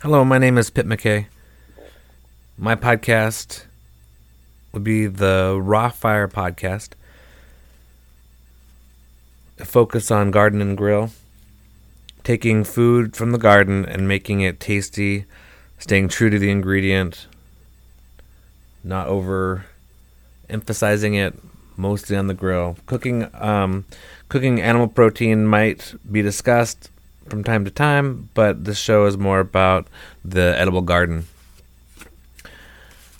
Hello, my name is Pip McKay. My podcast would be the Raw Fire Podcast. A focus on garden and grill. Taking food from the garden and making it tasty, staying true to the ingredient, not over emphasizing it, mostly on the grill. Cooking um, cooking animal protein might be discussed from time to time, but this show is more about the edible garden.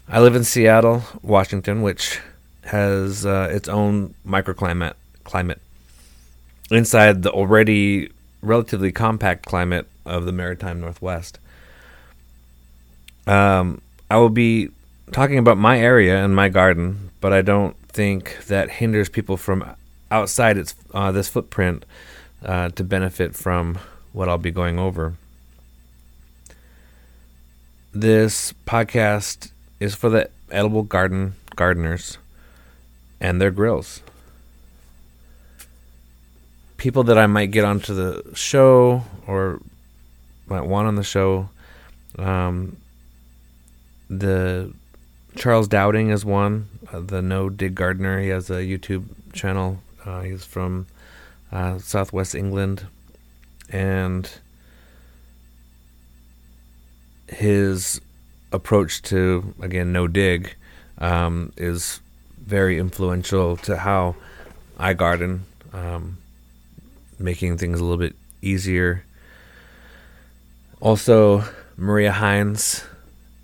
I live in Seattle, Washington, which has uh, its own microclimate climate inside the already relatively compact climate of the maritime Northwest. Um, I will be talking about my area and my garden, but I don't think that hinders people from outside its uh, this footprint uh, to benefit from what I'll be going over. This podcast is for the edible garden gardeners and their grills. People that I might get onto the show or might want on the show. Um, the Charles Dowding is one, uh, the No Dig Gardener. He has a YouTube channel. Uh, he's from uh, Southwest England and his approach to again no dig um, is very influential to how I garden, um, making things a little bit easier. Also, Maria Hines,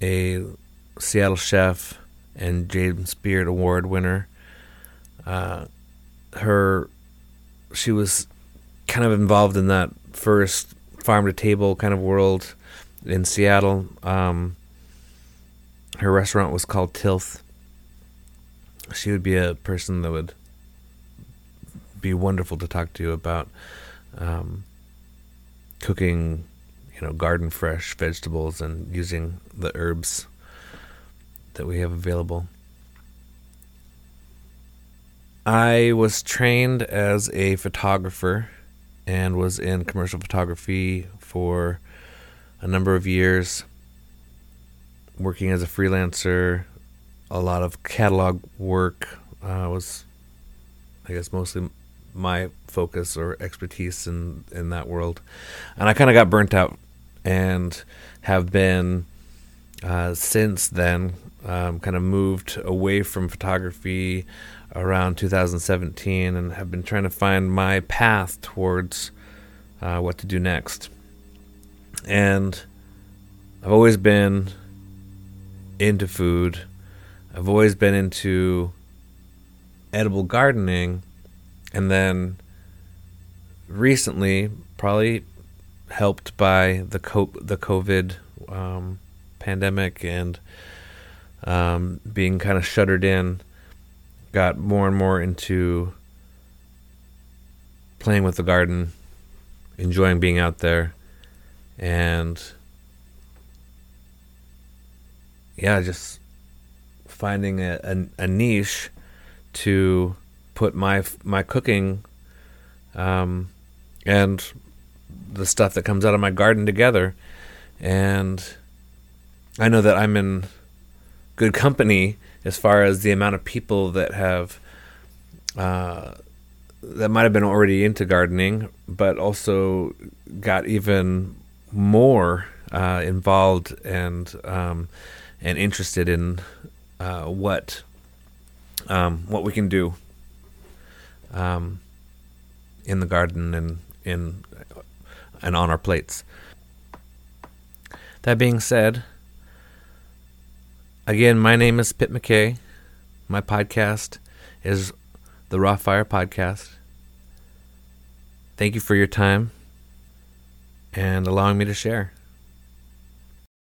a Seattle chef and James Beard Award winner. Uh, her, she was kind of involved in that first farm to table kind of world in Seattle. Um, her restaurant was called Tilth. She would be a person that would be wonderful to talk to you about um, cooking, you know, garden fresh vegetables and using the herbs that we have available. I was trained as a photographer and was in commercial photography for a number of years, working as a freelancer. A lot of catalog work uh, was, I guess, mostly my focus or expertise in in that world, and I kind of got burnt out, and have been uh, since then um, kind of moved away from photography around 2017 and have been trying to find my path towards uh, what to do next. And I've always been into food. I've always been into edible gardening. And then recently, probably helped by the the COVID um, pandemic and um, being kind of shuttered in, got more and more into playing with the garden, enjoying being out there, and yeah, just finding a, a, a niche to put my my cooking um, and the stuff that comes out of my garden together, and I know that I'm in good company as far as the amount of people that have uh, that might have been already into gardening, but also got even more uh, involved and um, and interested in uh, what um, what we can do um, in the garden and in and on our plates. That being said, Again, my name is Pip McKay. My podcast is the Raw Fire Podcast. Thank you for your time and allowing me to share.